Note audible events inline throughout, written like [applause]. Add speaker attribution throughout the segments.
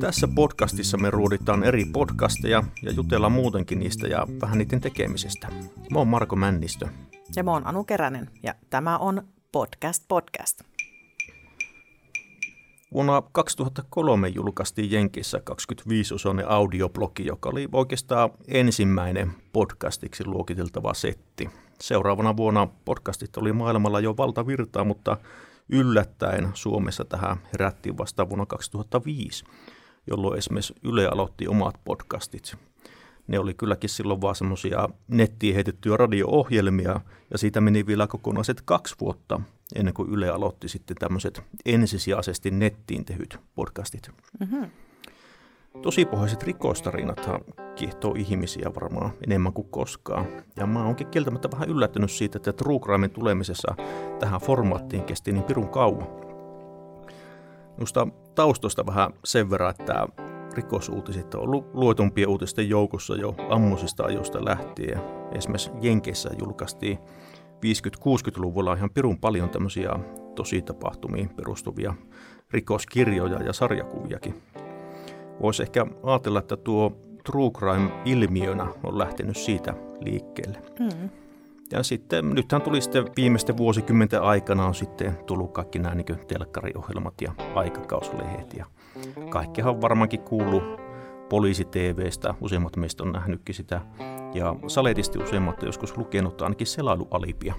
Speaker 1: Tässä podcastissa me ruuditaan eri podcasteja ja jutellaan muutenkin niistä ja vähän niiden tekemisestä. Mä oon Marko Männistö.
Speaker 2: Ja mä oon Anu Keränen ja tämä on Podcast Podcast.
Speaker 1: Vuonna 2003 julkaistiin Jenkissä 25-osainen audioblogi, joka oli oikeastaan ensimmäinen podcastiksi luokiteltava setti. Seuraavana vuonna podcastit oli maailmalla jo valtavirtaa, mutta yllättäen Suomessa tähän herättiin vasta vuonna 2005, jolloin esimerkiksi Yle aloitti omat podcastit. Ne oli kylläkin silloin vaan semmoisia nettiin heitettyjä radio-ohjelmia, ja siitä meni vielä kokonaiset kaksi vuotta ennen kuin Yle aloitti sitten tämmöiset ensisijaisesti nettiin tehyt podcastit. Mm-hmm. Tosipohjaiset rikostarinathan kiehtoo ihmisiä varmaan enemmän kuin koskaan. Ja mä oonkin kieltämättä vähän yllättynyt siitä, että True Crimein tulemisessa tähän formaattiin kesti niin pirun kauan. Minusta taustoista vähän sen verran, että rikosuutiset on ollut luetumpien uutisten joukossa jo ammusista ajoista lähtien. Esimerkiksi Jenkeissä julkaistiin 50-60-luvulla ihan pirun paljon tämmöisiä tositapahtumiin perustuvia rikoskirjoja ja sarjakuviakin. Voisi ehkä ajatella, että tuo true crime-ilmiönä on lähtenyt siitä liikkeelle. Mm. Ja sitten, nythän tuli sitten viimeisten vuosikymmenten aikana on sitten tullut kaikki nämä niin telkkariohjelmat ja aikakauslehdet. Ja kaikkihan on varmaankin kuullut poliisi-TVstä, useimmat meistä on nähnytkin sitä ja saletisti useimmat joskus lukenut ainakin selailualipia.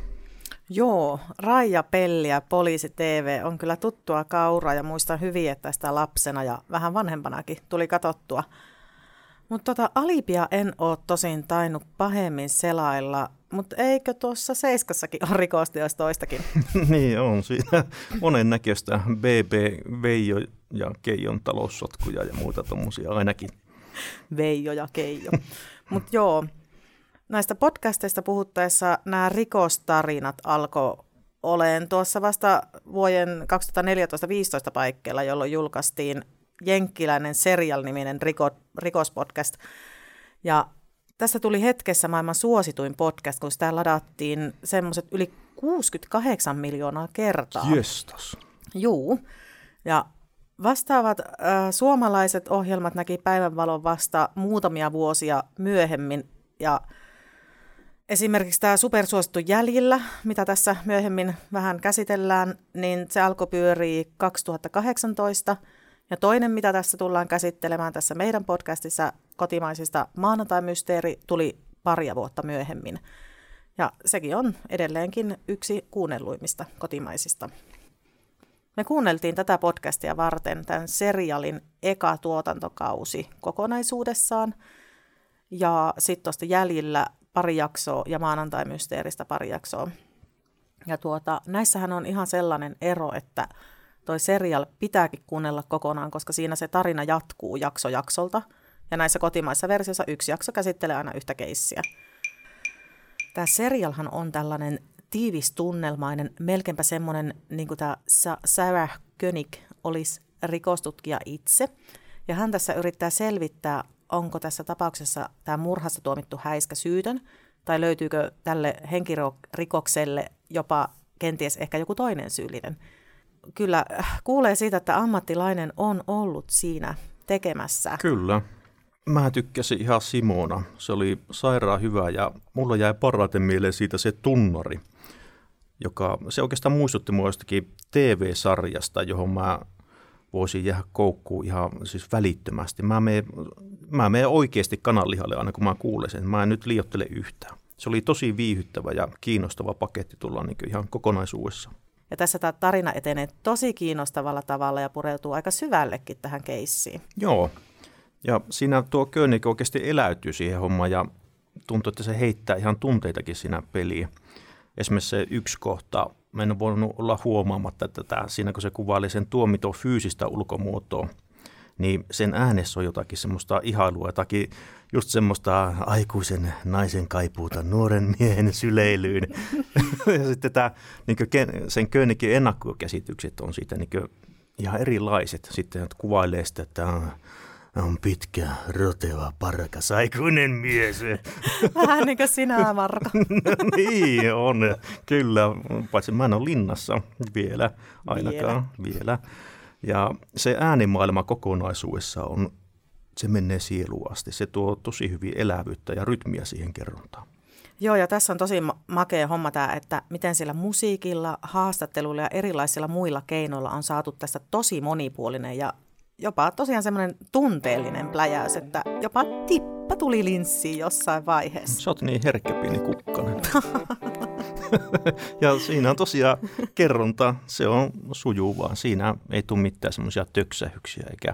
Speaker 2: Joo, Raija Pelli ja Poliisi TV on kyllä tuttua kauraa ja muistan hyvin, että sitä lapsena ja vähän vanhempanakin tuli katottua. Mutta tota, Alipia en ole tosin tainnut pahemmin selailla, mutta eikö tuossa Seiskassakin ole rikosteos toistakin? [laughs]
Speaker 1: niin on siinä monen näköistä BB, Veijo ja Keijon taloussotkuja ja muuta tuommoisia ainakin. [laughs]
Speaker 2: Veijo ja Keijo. Mutta joo, näistä podcasteista puhuttaessa nämä rikostarinat alkoi olen tuossa vasta vuoden 2014-2015 paikkeilla, jolloin julkaistiin jenkkiläinen Serial-niminen riko, rikospodcast. Ja tässä tuli hetkessä maailman suosituin podcast, kun sitä ladattiin semmoiset yli 68 miljoonaa kertaa.
Speaker 1: Jestas.
Speaker 2: Juu. Ja vastaavat äh, suomalaiset ohjelmat näki päivänvalon vasta muutamia vuosia myöhemmin. Ja Esimerkiksi tämä supersuosittu Jäljillä, mitä tässä myöhemmin vähän käsitellään, niin se alkoi pyörii 2018. Ja toinen, mitä tässä tullaan käsittelemään tässä meidän podcastissa kotimaisista maanantai-mysteeri, tuli paria vuotta myöhemmin. Ja sekin on edelleenkin yksi kuunnelluimmista kotimaisista. Me kuunneltiin tätä podcastia varten tämän serialin eka tuotantokausi kokonaisuudessaan. Ja sitten tuosta jäljillä pari jaksoa ja maanantai-mysteeristä pari jaksoa. Ja tuota, näissähän on ihan sellainen ero, että toi serial pitääkin kuunnella kokonaan, koska siinä se tarina jatkuu jakso jaksolta. Ja näissä kotimaissa versioissa yksi jakso käsittelee aina yhtä keissiä. Tämä serialhan on tällainen tiivis tunnelmainen, melkeinpä semmoinen, niin kuin tämä Sarah König olisi rikostutkija itse. Ja hän tässä yrittää selvittää onko tässä tapauksessa tämä murhassa tuomittu häiskä syytön, tai löytyykö tälle henkirikokselle jopa kenties ehkä joku toinen syyllinen. Kyllä äh, kuulee siitä, että ammattilainen on ollut siinä tekemässä.
Speaker 1: Kyllä. Mä tykkäsin ihan Simona. Se oli sairaan hyvä ja mulla jäi parhaiten mieleen siitä se tunnari, joka se oikeastaan muistutti mua jostakin TV-sarjasta, johon mä voisin jäädä koukkuun ihan siis välittömästi. Mä menen, mä menen oikeasti kananlihalle aina kun mä kuulen sen. Mä en nyt liiottele yhtään. Se oli tosi viihyttävä ja kiinnostava paketti tulla niin ihan kokonaisuudessa.
Speaker 2: Ja tässä tämä tarina etenee tosi kiinnostavalla tavalla ja pureutuu aika syvällekin tähän keissiin.
Speaker 1: Joo. Ja siinä tuo König oikeasti eläytyy siihen hommaan ja tuntuu, että se heittää ihan tunteitakin siinä peliin. Esimerkiksi se yksi kohta, mä en voinut olla huomaamatta tätä, siinä kun se kuvaili sen tuomito fyysistä ulkomuotoa, niin sen äänessä on jotakin semmoista ihailua, jotakin just semmoista aikuisen naisen kaipuuta nuoren miehen syleilyyn. [laughs] ja sitten tämä, niin sen Kööningin ennakkokäsitykset on siitä niin ihan erilaiset. Sitten kuvailee sitä, että on pitkä, roteva, parkas, aikuinen mies. [laughs]
Speaker 2: Vähän niin kuin sinä, Marko. [laughs]
Speaker 1: no niin, on. Kyllä, paitsi mä en ole linnassa vielä ainakaan vielä. vielä. Ja se äänimaailma kokonaisuudessa on, se menee sieluun asti. Se tuo tosi hyvin elävyyttä ja rytmiä siihen kerrontaan.
Speaker 2: Joo, ja tässä on tosi makea homma tämä, että miten sillä musiikilla, haastatteluilla ja erilaisilla muilla keinoilla on saatu tästä tosi monipuolinen ja jopa tosiaan semmoinen tunteellinen pläjäys, että jopa tippa tuli linssiin jossain vaiheessa.
Speaker 1: Sä oot niin herkkä pieni kukkanen. ja siinä on tosiaan kerronta, se on sujuvaa. Siinä ei tule mitään semmoisia töksähyksiä eikä,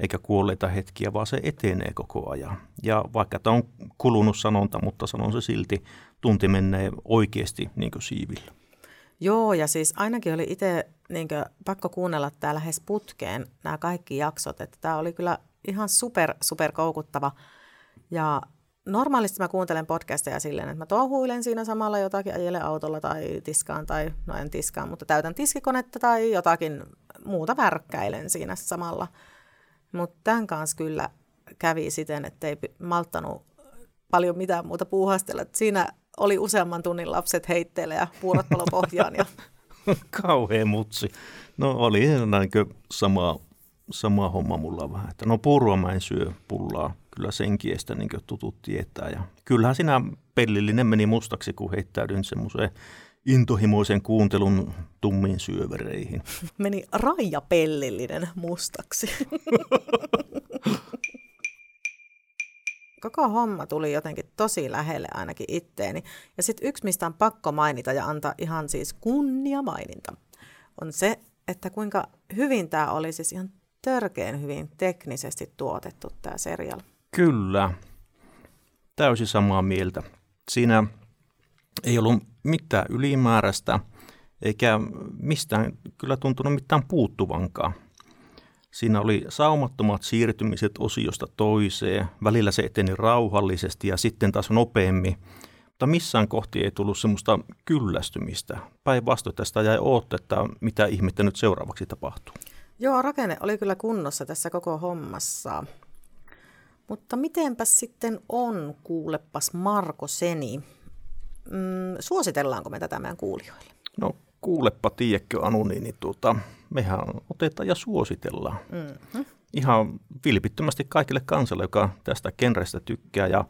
Speaker 1: eikä kuolleita hetkiä, vaan se etenee koko ajan. Ja vaikka tämä on kulunut sanonta, mutta sanon se silti, tunti menee oikeasti niin siivillä.
Speaker 2: Joo, ja siis ainakin oli itse niin pakko kuunnella tämä lähes putkeen nämä kaikki jaksot, että tämä oli kyllä ihan super, super koukuttava. Ja normaalisti mä kuuntelen podcasteja silleen, että mä touhuilen siinä samalla jotakin, ajelen autolla tai tiskaan tai, no en tiskaan, mutta täytän tiskikonetta tai jotakin muuta värkkäilen siinä samalla. Mutta tämän kanssa kyllä kävi siten, että ei malttanut paljon mitään muuta puuhastella. Siinä oli useamman tunnin lapset heitteille ja puurot pohjaan. Ja... [laughs]
Speaker 1: Kauhea mutsi. No oli näin sama, sama homma mulla vähän. Että no purua mä en syö pullaa. Kyllä sen kiestä niin tutut tietää. Ja kyllähän siinä pellillinen meni mustaksi, kun heittäydyin semmoiseen intohimoisen kuuntelun tummiin syövereihin.
Speaker 2: Meni rajapellillinen mustaksi. [laughs] koko homma tuli jotenkin tosi lähelle ainakin itteeni. Ja sitten yksi, mistä on pakko mainita ja antaa ihan siis kunnia maininta, on se, että kuinka hyvin tämä oli siis ihan törkeen hyvin teknisesti tuotettu tämä serial.
Speaker 1: Kyllä, täysin samaa mieltä. Siinä ei ollut mitään ylimääräistä, eikä mistään kyllä tuntunut mitään puuttuvankaan. Siinä oli saumattomat siirtymiset osiosta toiseen, välillä se eteni rauhallisesti ja sitten taas nopeammin, mutta missään kohti ei tullut semmoista kyllästymistä. Päinvastoin tästä jäi että mitä ihmettä nyt seuraavaksi tapahtuu.
Speaker 2: Joo, rakenne oli kyllä kunnossa tässä koko hommassa. Mutta mitenpäs sitten on, kuulepas Marko Seni. Mm, suositellaanko me tätä meidän kuulijoille?
Speaker 1: No kuulepa, tiedätkö Anu, niin, niin tuota, mehän otetaan ja suositellaan. Mm-hmm. Ihan vilpittömästi kaikille kansalle, joka tästä genrestä tykkää. Ja,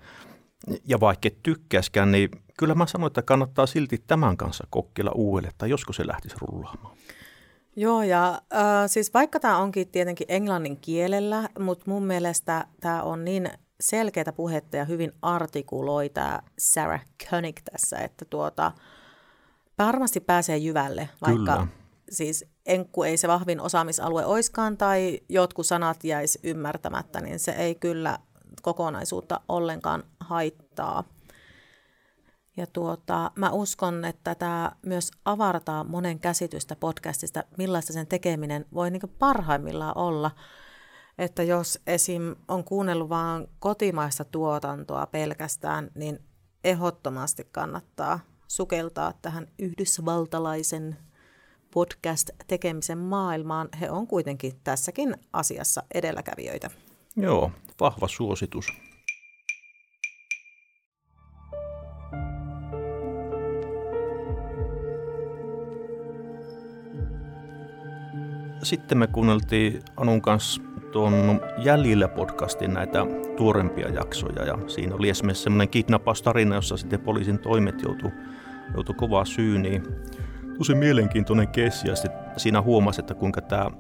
Speaker 1: ja vaikka tykkäskään, niin kyllä mä sanoin, että kannattaa silti tämän kanssa kokeilla uudelle, tai joskus se lähtisi rullaamaan.
Speaker 2: Joo, ja äh, siis vaikka tämä onkin tietenkin englannin kielellä, mutta mun mielestä tämä on niin selkeätä puhetta ja hyvin artikuloi tämä Sarah Koenig tässä, että tuota, varmasti pääsee jyvälle, vaikka Kyllä. siis enkku ei se vahvin osaamisalue oiskaan tai jotkut sanat jäisi ymmärtämättä, niin se ei kyllä kokonaisuutta ollenkaan haittaa. Ja tuota, mä uskon, että tämä myös avartaa monen käsitystä podcastista, millaista sen tekeminen voi niin parhaimmillaan olla. Että jos esim. on kuunnellut vain kotimaista tuotantoa pelkästään, niin ehdottomasti kannattaa sukeltaa tähän yhdysvaltalaisen podcast-tekemisen maailmaan. He on kuitenkin tässäkin asiassa edelläkävijöitä.
Speaker 1: Joo, vahva suositus. Sitten me kuunneltiin Anun kanssa tuon Jäljillä podcastin näitä tuorempia jaksoja ja siinä oli esimerkiksi semmoinen kidnappaustarina, jossa sitten poliisin toimet joutui joutui kovaa syyniin. Tosi mielenkiintoinen kessi ja siinä huomasi, että kuinka tämä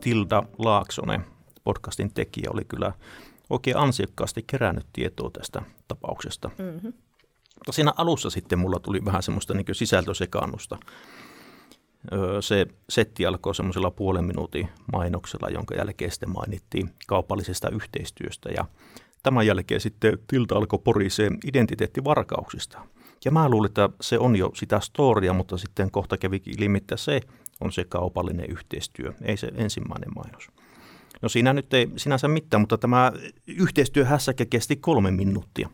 Speaker 1: Tilda Laaksonen, podcastin tekijä, oli kyllä oikein ansiokkaasti kerännyt tietoa tästä tapauksesta. Mm-hmm. Mutta siinä alussa sitten mulla tuli vähän semmoista niin sisältösekaannusta. Se setti alkoi semmoisella puolen minuutin mainoksella, jonka jälkeen sitten mainittiin kaupallisesta yhteistyöstä. Ja tämän jälkeen sitten Tilta alkoi porisee identiteettivarkauksista. Ja mä luulin, että se on jo sitä storia, mutta sitten kohta kävi ilmi, että se on se kaupallinen yhteistyö, ei se ensimmäinen mainos. No siinä nyt ei sinänsä mitään, mutta tämä yhteistyöhässäkä kesti kolme minuuttia.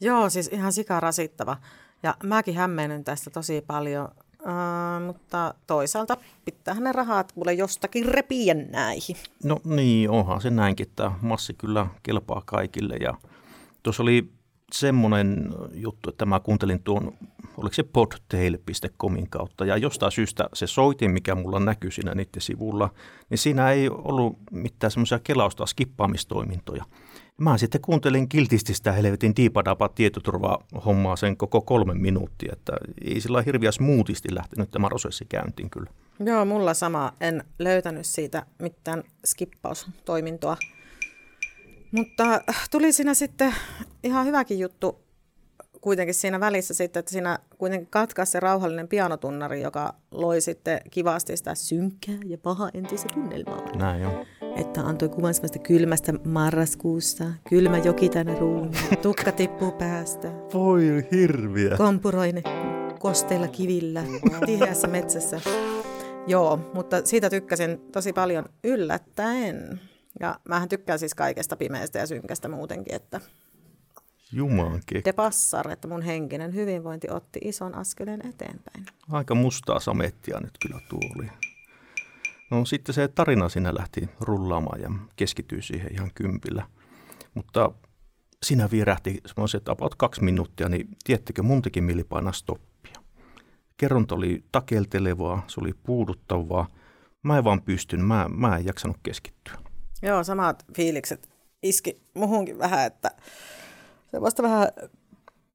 Speaker 2: Joo, siis ihan sikarasittava. Ja mäkin hämmennyn tästä tosi paljon. Uh, mutta toisaalta pitäähän ne rahat kuule jostakin repiä näihin.
Speaker 1: No niin, onhan se näinkin, että massi kyllä kelpaa kaikille. Ja tuossa oli semmoinen juttu, että mä kuuntelin tuon, oliko se podtail.comin kautta, ja jostain syystä se soitin, mikä mulla näkyy siinä niiden sivulla, niin siinä ei ollut mitään semmoisia kelausta skippaamistoimintoja. Mä sitten kuuntelin kiltisti sitä helvetin diipadapa tietoturva-hommaa sen koko kolme minuuttia, että ei sillä hirviä smoothisti lähtenyt tämä prosessi käyntiin kyllä.
Speaker 2: Joo, mulla sama. En löytänyt siitä mitään skippaustoimintoa. Mutta tuli siinä sitten ihan hyväkin juttu kuitenkin siinä välissä sitten, että siinä kuitenkin katkaisi se rauhallinen pianotunnari, joka loi sitten kivasti sitä synkkää ja paha entistä tunnelmaa.
Speaker 1: Näin jo.
Speaker 2: Että antoi kuvan semmoista kylmästä marraskuusta, kylmä joki tänne ruumiin, [laughs] tukka tippuu päästä.
Speaker 1: Voi hirviä.
Speaker 2: Kompuroine kosteilla kivillä, tiheässä metsässä. Joo, mutta siitä tykkäsin tosi paljon yllättäen. Ja mähän tykkään siis kaikesta pimeästä ja synkästä muutenkin, että
Speaker 1: Jumalan
Speaker 2: te passar, että mun henkinen hyvinvointi otti ison askeleen eteenpäin.
Speaker 1: Aika mustaa samettia nyt kyllä tuo oli. No sitten se tarina siinä lähti rullaamaan ja keskityi siihen ihan kympillä. Mutta siinä vierähti semmoiset about kaksi minuuttia, niin tiettekö, mun teki mieli painaa stoppia. Kerronta oli takeltelevaa, se oli puuduttavaa. Mä en vaan pystynyt, mä, mä en jaksanut keskittyä.
Speaker 2: Joo, samat fiilikset iski muhunkin vähän, että se vasta vähän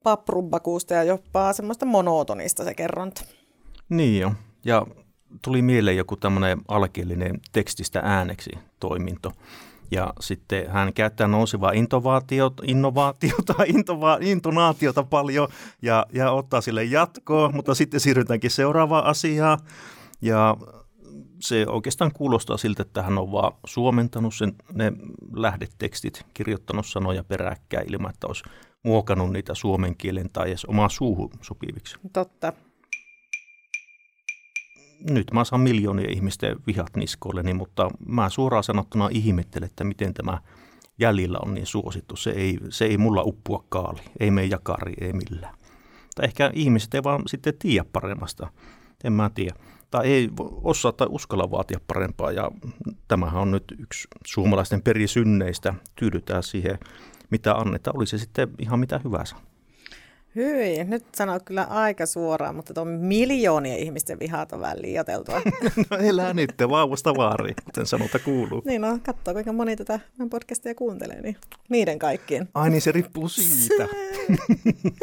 Speaker 2: paprumbakuusta ja jopa semmoista monotonista se kerronta.
Speaker 1: Niin jo, ja tuli mieleen joku tämmöinen alkeellinen tekstistä ääneksi toiminto. Ja sitten hän käyttää nousevaa innovaatiota, [laughs] innovaatiota, intova, intonaatiota paljon ja, ja ottaa sille jatkoa, mutta sitten siirrytäänkin seuraavaan asiaan. Ja se oikeastaan kuulostaa siltä, että hän on vaan suomentanut sen, ne lähdetekstit, kirjoittanut sanoja peräkkäin ilman, että olisi muokannut niitä suomen kielen tai edes omaa suuhun sopiviksi.
Speaker 2: Totta.
Speaker 1: Nyt mä saan miljoonia ihmisten vihat niskoilleni, mutta mä suoraan sanottuna ihmettelen, että miten tämä jäljellä on niin suosittu. Se ei, se ei mulla uppua kaali, ei mene jakari, ei millään. Tai ehkä ihmiset ei vaan sitten tiedä paremmasta. En mä tiedä tai ei osaa tai uskalla vaatia parempaa. Ja tämähän on nyt yksi suomalaisten perisynneistä. Tyydytään siihen, mitä annetaan. Oli se sitten ihan mitä hyvänsä.
Speaker 2: Hyi, nyt sanoo kyllä aika suoraan, mutta tuon miljoonien ihmisten vihat on vähän liioteltua. [laughs]
Speaker 1: no elää nyt, vauvasta vaari, kuten sanota kuuluu.
Speaker 2: niin no, katsoo kuinka moni tätä podcastia kuuntelee, niin niiden kaikkien.
Speaker 1: Ai niin, se riippuu siitä.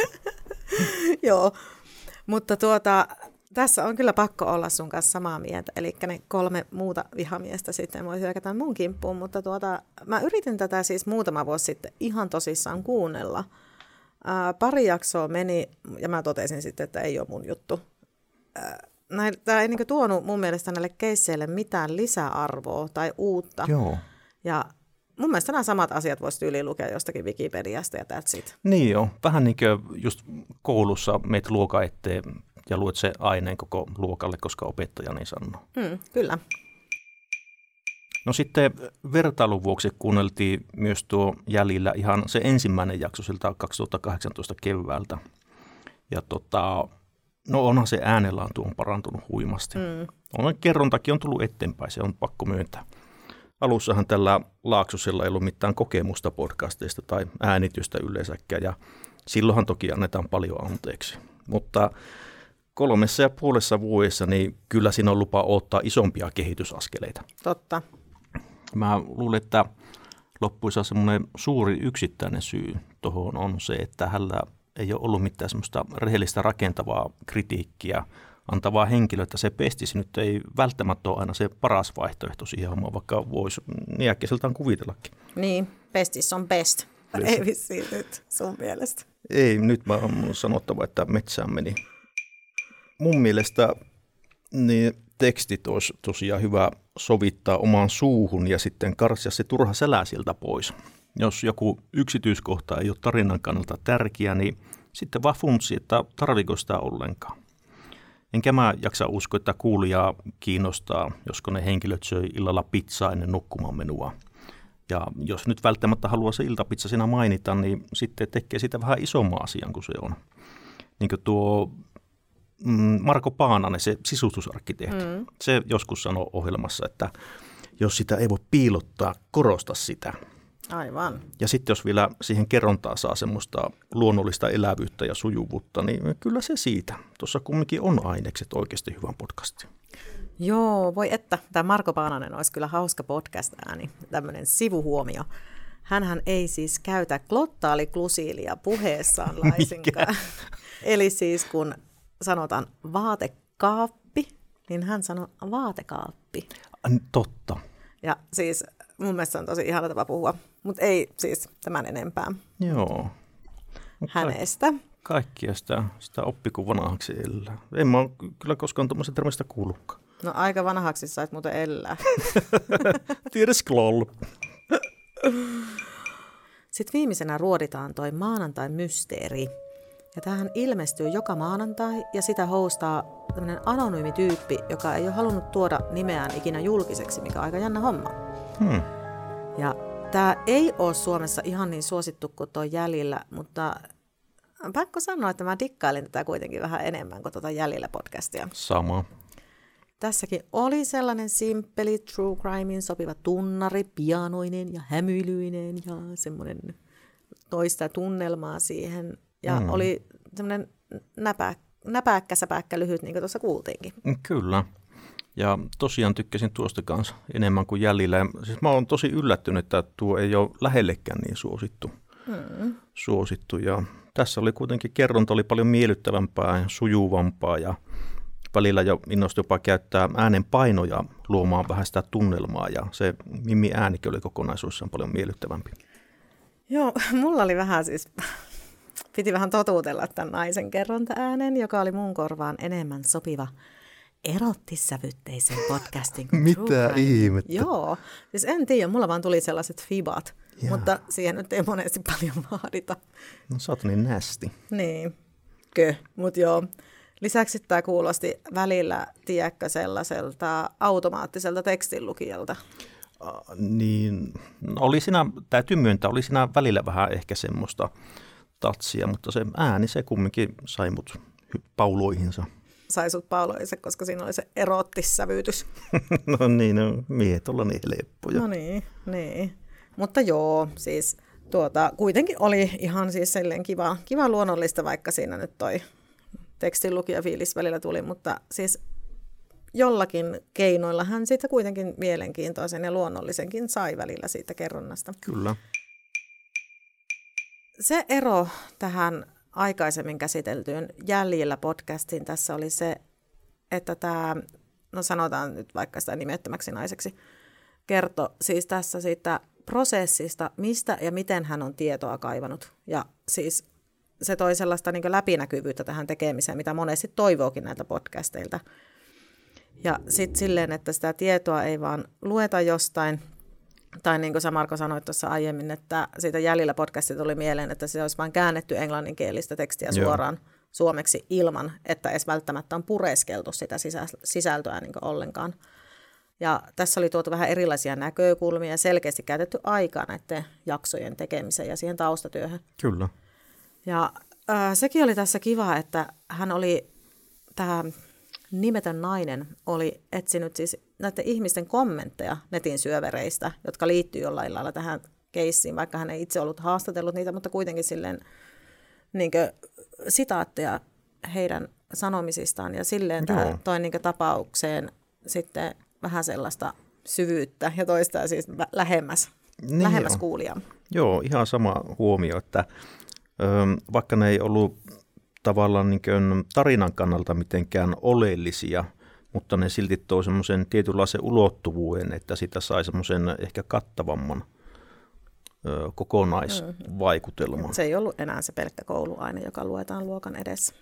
Speaker 1: [laughs]
Speaker 2: Joo, mutta tuota, tässä on kyllä pakko olla sun kanssa samaa mieltä, eli ne kolme muuta vihamiestä sitten voi hyökätä mun kimppuun, mutta tuota, mä yritin tätä siis muutama vuosi sitten ihan tosissaan kuunnella. Ää, pari jaksoa meni ja mä totesin sitten, että ei ole mun juttu. Tämä ei niinku tuonut mun mielestä näille keisseille mitään lisäarvoa tai uutta.
Speaker 1: Joo.
Speaker 2: Ja mun mielestä nämä samat asiat voisi yli lukea jostakin Wikipediasta ja that's it.
Speaker 1: Niin joo, vähän niin kuin just koulussa meitä luoka eteen ja luet se aineen koko luokalle, koska opettaja niin sanoo.
Speaker 2: Mm, kyllä.
Speaker 1: No sitten vertailun vuoksi kuunneltiin myös tuo jäljillä ihan se ensimmäinen jakso siltä 2018 keväältä. Ja tota, no onhan se äänenlaatu on parantunut huimasti. Mm. On, kerrontakin on tullut eteenpäin, se on pakko myöntää. Alussahan tällä Laaksosella ei ollut mitään kokemusta podcasteista tai äänitystä yleensäkään ja silloinhan toki annetaan paljon anteeksi. Mutta kolmessa ja puolessa vuodessa, niin kyllä siinä on lupa ottaa isompia kehitysaskeleita.
Speaker 2: Totta.
Speaker 1: Mä luulen, että loppuisa semmoinen suuri yksittäinen syy tuohon on se, että hänellä ei ole ollut mitään semmoista rehellistä rakentavaa kritiikkiä antavaa henkilöä, että se pestisi nyt ei välttämättä ole aina se paras vaihtoehto siihen hommaan, vaikka voisi niin äkkiseltään kuvitellakin.
Speaker 2: Niin, pestis on best. Ei vissiin nyt sun mielestä.
Speaker 1: Ei, nyt mä oon sanottava, että metsään meni mun mielestä niin tekstit olisi tosiaan hyvä sovittaa omaan suuhun ja sitten karsia se turha sälä sieltä pois. Jos joku yksityiskohta ei ole tarinan kannalta tärkeä, niin sitten vaan funtsi, että tarviko sitä ollenkaan. Enkä mä jaksa uskoa, että kuulijaa kiinnostaa, josko ne henkilöt söi illalla pizzaa ennen nukkumaan menua. Ja jos nyt välttämättä haluaa se iltapizza siinä mainita, niin sitten tekee sitä vähän isomman asian kuin se on. Niin kuin tuo Marko Paananen, se sisustusarkkitehti, mm. se joskus sanoi ohjelmassa, että jos sitä ei voi piilottaa, korosta sitä.
Speaker 2: Aivan.
Speaker 1: Ja sitten jos vielä siihen kerrontaan saa semmoista luonnollista elävyyttä ja sujuvuutta, niin kyllä se siitä. Tuossa kumminkin on ainekset oikeasti hyvän podcastin.
Speaker 2: Joo, voi että. Tämä Marko Paananen olisi kyllä hauska podcast-ääni, tämmöinen sivuhuomio. Hänhän ei siis käytä glottaaliklusiilia puheessaan [laughs] laisinkaan. Eli siis kun sanotaan vaatekaappi, niin hän sanoo vaatekaappi.
Speaker 1: Totta.
Speaker 2: Ja siis mun mielestä se on tosi ihana tapa puhua, mutta ei siis tämän enempää
Speaker 1: Joo.
Speaker 2: hänestä.
Speaker 1: Kaikkia sitä, sitä oppi kuin vanhaksi elää. En mä kyllä koskaan tuommoisen termistä kuullutkaan.
Speaker 2: No aika vanhaksi sait muuten elää. [laughs]
Speaker 1: Tiedäs kloll.
Speaker 2: Sitten viimeisenä ruoditaan toi maanantai-mysteeri. Ja tähän ilmestyy joka maanantai ja sitä hostaa tämmöinen anonyymi tyyppi, joka ei ole halunnut tuoda nimeään ikinä julkiseksi, mikä on aika jännä homma.
Speaker 1: Hmm.
Speaker 2: Ja tämä ei ole Suomessa ihan niin suosittu kuin tuo jäljillä, mutta on pakko sanoa, että mä dikkailin tätä kuitenkin vähän enemmän kuin tuota jäljellä podcastia.
Speaker 1: Sama.
Speaker 2: Tässäkin oli sellainen simppeli true crimein sopiva tunnari, pianoinen ja hämyilyinen ja semmoinen toista tunnelmaa siihen. Ja mm. oli semmoinen näpä, näpäkkä, säpäkkä, lyhyt, niin kuin tuossa kuultiinkin.
Speaker 1: Kyllä. Ja tosiaan tykkäsin tuosta kanssa enemmän kuin jäljellä. Ja siis mä oon tosi yllättynyt, että tuo ei ole lähellekään niin suosittu. Mm. suosittu. Ja tässä oli kuitenkin kerronta oli paljon miellyttävämpää ja sujuvampaa ja välillä jo innostui jopa käyttää äänen painoja luomaan vähän sitä tunnelmaa ja se Mimmi äänikin oli kokonaisuudessaan paljon miellyttävämpi.
Speaker 2: Joo, [laughs] mulla oli vähän siis, piti vähän totuutella tämän naisen kerronta-äänen, joka oli mun korvaan enemmän sopiva erottissävytteisen podcastin kuin
Speaker 1: Mitä ihmettä?
Speaker 2: Joo, siis en tiedä, mulla vaan tuli sellaiset fibat, Jaa. mutta siihen nyt ei monesti paljon vaadita.
Speaker 1: No sä oot niin nästi.
Speaker 2: Niin, kö, mutta joo. Lisäksi tämä kuulosti välillä, tiedätkö, sellaiselta automaattiselta tekstinlukijalta.
Speaker 1: Uh, niin, oli siinä, täytyy myöntää, oli siinä välillä vähän ehkä semmoista tatsia, mutta se ääni se kumminkin sai mut pauloihinsa.
Speaker 2: Sai sut pauloihinsa, koska siinä oli se erottissävyytys. [laughs]
Speaker 1: no niin, no, miehet olla niin helppoja.
Speaker 2: No niin, niin. Mutta joo, siis tuota, kuitenkin oli ihan siis kiva, kiva luonnollista, vaikka siinä nyt toi fiilis välillä tuli, mutta siis jollakin keinoilla hän siitä kuitenkin mielenkiintoisen ja luonnollisenkin sai välillä siitä kerronnasta.
Speaker 1: Kyllä.
Speaker 2: Se ero tähän aikaisemmin käsiteltyyn Jäljillä podcastiin tässä oli se, että tämä, no sanotaan nyt vaikka sitä nimettömäksi naiseksi, kertoi siis tässä siitä prosessista, mistä ja miten hän on tietoa kaivanut. Ja siis se toi sellaista niin läpinäkyvyyttä tähän tekemiseen, mitä monesti toivookin näiltä podcasteilta. Ja sitten silleen, että sitä tietoa ei vaan lueta jostain, tai niin kuin sä Marko sanoit tuossa aiemmin, että siitä jäljellä podcastit tuli mieleen, että se olisi vain käännetty englanninkielistä tekstiä Joo. suoraan suomeksi ilman, että edes välttämättä on pureskeltu sitä sisältöä niin ollenkaan. Ja tässä oli tuotu vähän erilaisia näkökulmia ja selkeästi käytetty aikaa näiden jaksojen tekemiseen ja siihen taustatyöhön.
Speaker 1: Kyllä.
Speaker 2: Ja äh, sekin oli tässä kiva, että hän oli, tämä nimetön nainen oli etsinyt siis näiden ihmisten kommentteja netin syövereistä, jotka liittyy jollain lailla tähän keissiin, vaikka hän ei itse ollut haastatellut niitä, mutta kuitenkin silleen niin sitaatteja heidän sanomisistaan ja silleen tämä toi niin tapaukseen sitten vähän sellaista syvyyttä ja toista siis lähemmäs, niin lähemmäs kuulijaa.
Speaker 1: Joo, ihan sama huomio, että vaikka ne ei ollut tavallaan niin tarinan kannalta mitenkään oleellisia, mutta ne silti toi semmoisen tietynlaisen ulottuvuuden, että sitä sai semmoisen ehkä kattavamman kokonaisvaikutelman.
Speaker 2: Se ei ollut enää se pelkkä kouluaine, joka luetaan luokan edessä.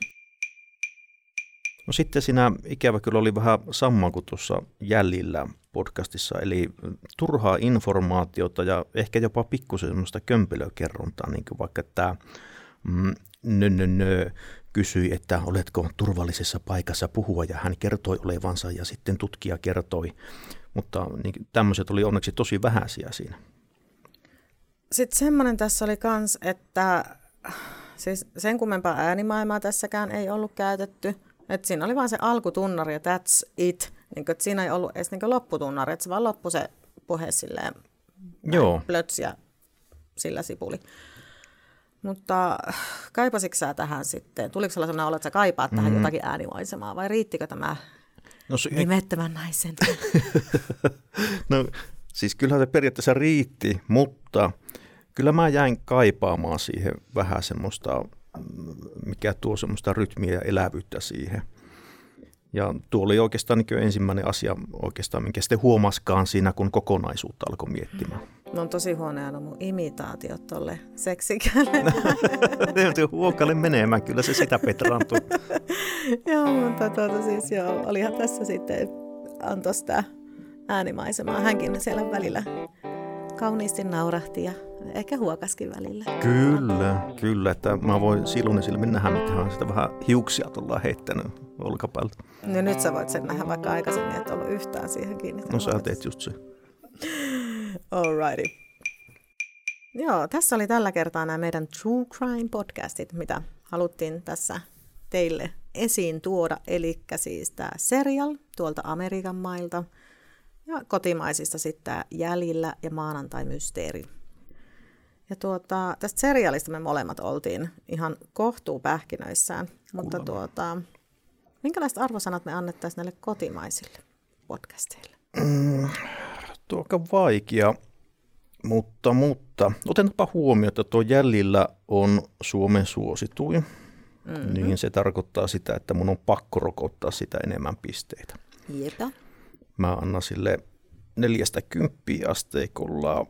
Speaker 1: No sitten siinä ikävä kyllä oli vähän sama kuin tuossa jäljillä podcastissa, eli turhaa informaatiota ja ehkä jopa pikkusen semmoista kömpelökerrontaa, niin kuin vaikka tämä mm, nö, kysyi, että oletko turvallisessa paikassa puhua, ja hän kertoi olevansa, ja sitten tutkija kertoi, mutta niin, tämmöiset oli onneksi tosi vähäisiä siinä.
Speaker 2: Sitten semmoinen tässä oli kans, että siis sen kummempaa äänimaailmaa tässäkään ei ollut käytetty – Et siinä oli vain se alkutunnari ja that's it. Niin että siinä ei ollut edes niin lopputunnari, että se vaan loppui se puhe silleen
Speaker 1: Joo.
Speaker 2: plöts ja sillä sipuli. Mutta [sighs] kaipasitko sä tähän sitten? Tuliko sellainen olo, että sä kaipaat tähän mm. jotakin äänimaisemaa vai riittikö tämä
Speaker 1: No, se,
Speaker 2: nimettömän naisen? [laughs]
Speaker 1: no siis kyllähän se periaatteessa riitti, mutta kyllä mä jäin kaipaamaan siihen vähän semmoista, mm, mikä tuo semmoista rytmiä ja elävyyttä siihen. Ja tuo oli oikeastaan niin ensimmäinen asia, oikeastaan, minkä sitten huomaskaan siinä, kun kokonaisuutta alkoi miettimään.
Speaker 2: No on tosi huonoja mun imitaatiot tolle seksikälle. [laughs]
Speaker 1: Ne huokalle menemään, kyllä se sitä petraantuu. [laughs]
Speaker 2: joo, mutta tuota, siis joo, olihan tässä sitten, antoi sitä äänimaisemaa. Hänkin siellä välillä kauniisti naurahti ja ehkä huokaskin välillä.
Speaker 1: Kyllä, kyllä. Että mä voin silloin silmin nähdä, miten hän sitä vähän hiuksia tullaan heittänyt olkapäältä.
Speaker 2: No nyt sä voit sen nähdä vaikka aikaisemmin, että ollut yhtään siihen kiinni.
Speaker 1: No sä teet just se. [laughs]
Speaker 2: Alrighty. Joo, tässä oli tällä kertaa nämä meidän True Crime podcastit, mitä haluttiin tässä teille esiin tuoda. Eli siis tämä Serial tuolta Amerikan mailta ja kotimaisista sitten Jäljillä ja Maanantai-mysteeri. Ja tuota, tästä seriaalista me molemmat oltiin ihan kohtuu pähkinöissään, mutta tuota, minkälaiset arvosanat me annettaisiin näille kotimaisille podcasteille?
Speaker 1: Mm, tuo on aika vaikea, mutta, mutta otetaanpa huomioon, että tuo jäljillä on Suomen suosituin. Mm-hmm. Niin se tarkoittaa sitä, että mun on pakko rokottaa sitä enemmän pisteitä.
Speaker 2: Jepä.
Speaker 1: Mä annan sille neljästä kymppiä asteikolla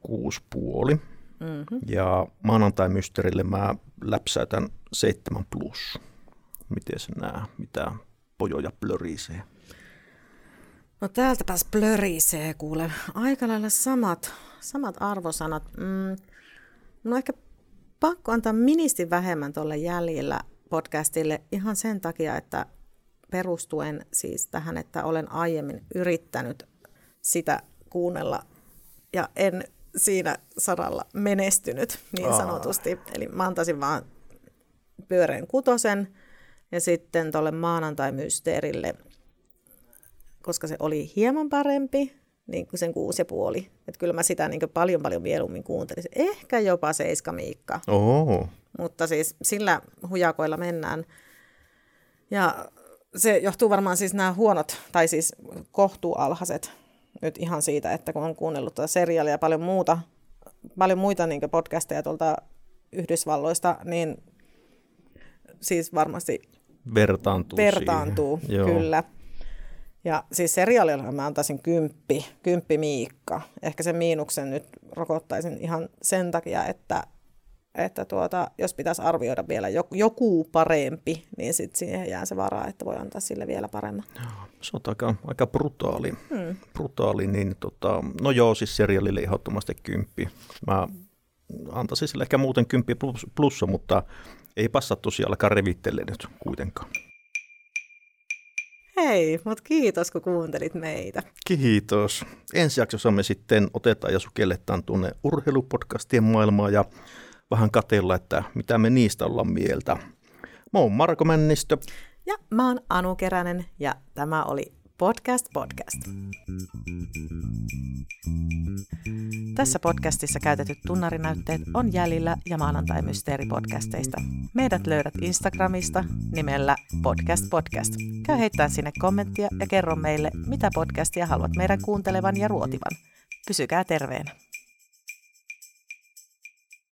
Speaker 1: kuusi puoli. Mm-hmm. Ja maanantai-mysterille mä läpsäytän 7 plus. Miten se nää, mitä pojoja plörisee?
Speaker 2: No täältäpäs plörisee kuule. Aika lailla samat, samat arvosanat. Mm, no ehkä pakko antaa ministi vähemmän tuolle jäljellä podcastille ihan sen takia, että perustuen siis tähän, että olen aiemmin yrittänyt sitä kuunnella ja en siinä saralla menestynyt niin Aa. sanotusti. Eli mä antaisin vaan pyöreän kutosen ja sitten tuolle maanantai-mysteerille, koska se oli hieman parempi, niin kuin sen kuusi ja puoli. Että kyllä mä sitä niin paljon paljon mieluummin kuuntelisin. Ehkä jopa seiska Miikka.
Speaker 1: Oho.
Speaker 2: Mutta siis sillä hujakoilla mennään. Ja se johtuu varmaan siis nämä huonot, tai siis kohtuualhaiset nyt ihan siitä, että kun on kuunnellut tuota seriaalia ja paljon muuta, paljon muita niin podcasteja tuolta Yhdysvalloista, niin siis varmasti
Speaker 1: vertaantuu,
Speaker 2: vertaantuu siihen. kyllä. Ja siis seriaalilla mä antaisin kymppi, kymppi Miikka. Ehkä sen miinuksen nyt rokottaisin ihan sen takia, että että tuota, jos pitäisi arvioida vielä joku parempi, niin sitten siihen jää se varaa, että voi antaa sille vielä paremman.
Speaker 1: Se on aika, aika brutaali. Hmm. brutaali niin tota, no joo, siis serialille ehdottomasti kymppi. Mä antaisin sille ehkä muuten kymppi plus, plussa, mutta ei passa tosiaan alkaa revittelee nyt kuitenkaan.
Speaker 2: Hei, mutta kiitos kun kuuntelit meitä.
Speaker 1: Kiitos. Ensi jaksossa me sitten otetaan ja sukelletaan tuonne urheilupodcastien maailmaan ja vähän katella, että mitä me niistä ollaan mieltä. Mä oon Marko Männistö.
Speaker 2: Ja mä oon Anu Keränen ja tämä oli Podcast Podcast. Tässä podcastissa käytetyt tunnarinäytteet on jäljellä ja maanantai podcasteista. Meidät löydät Instagramista nimellä Podcast Podcast. Käy heittää sinne kommenttia ja kerro meille, mitä podcastia haluat meidän kuuntelevan ja ruotivan. Pysykää terveenä.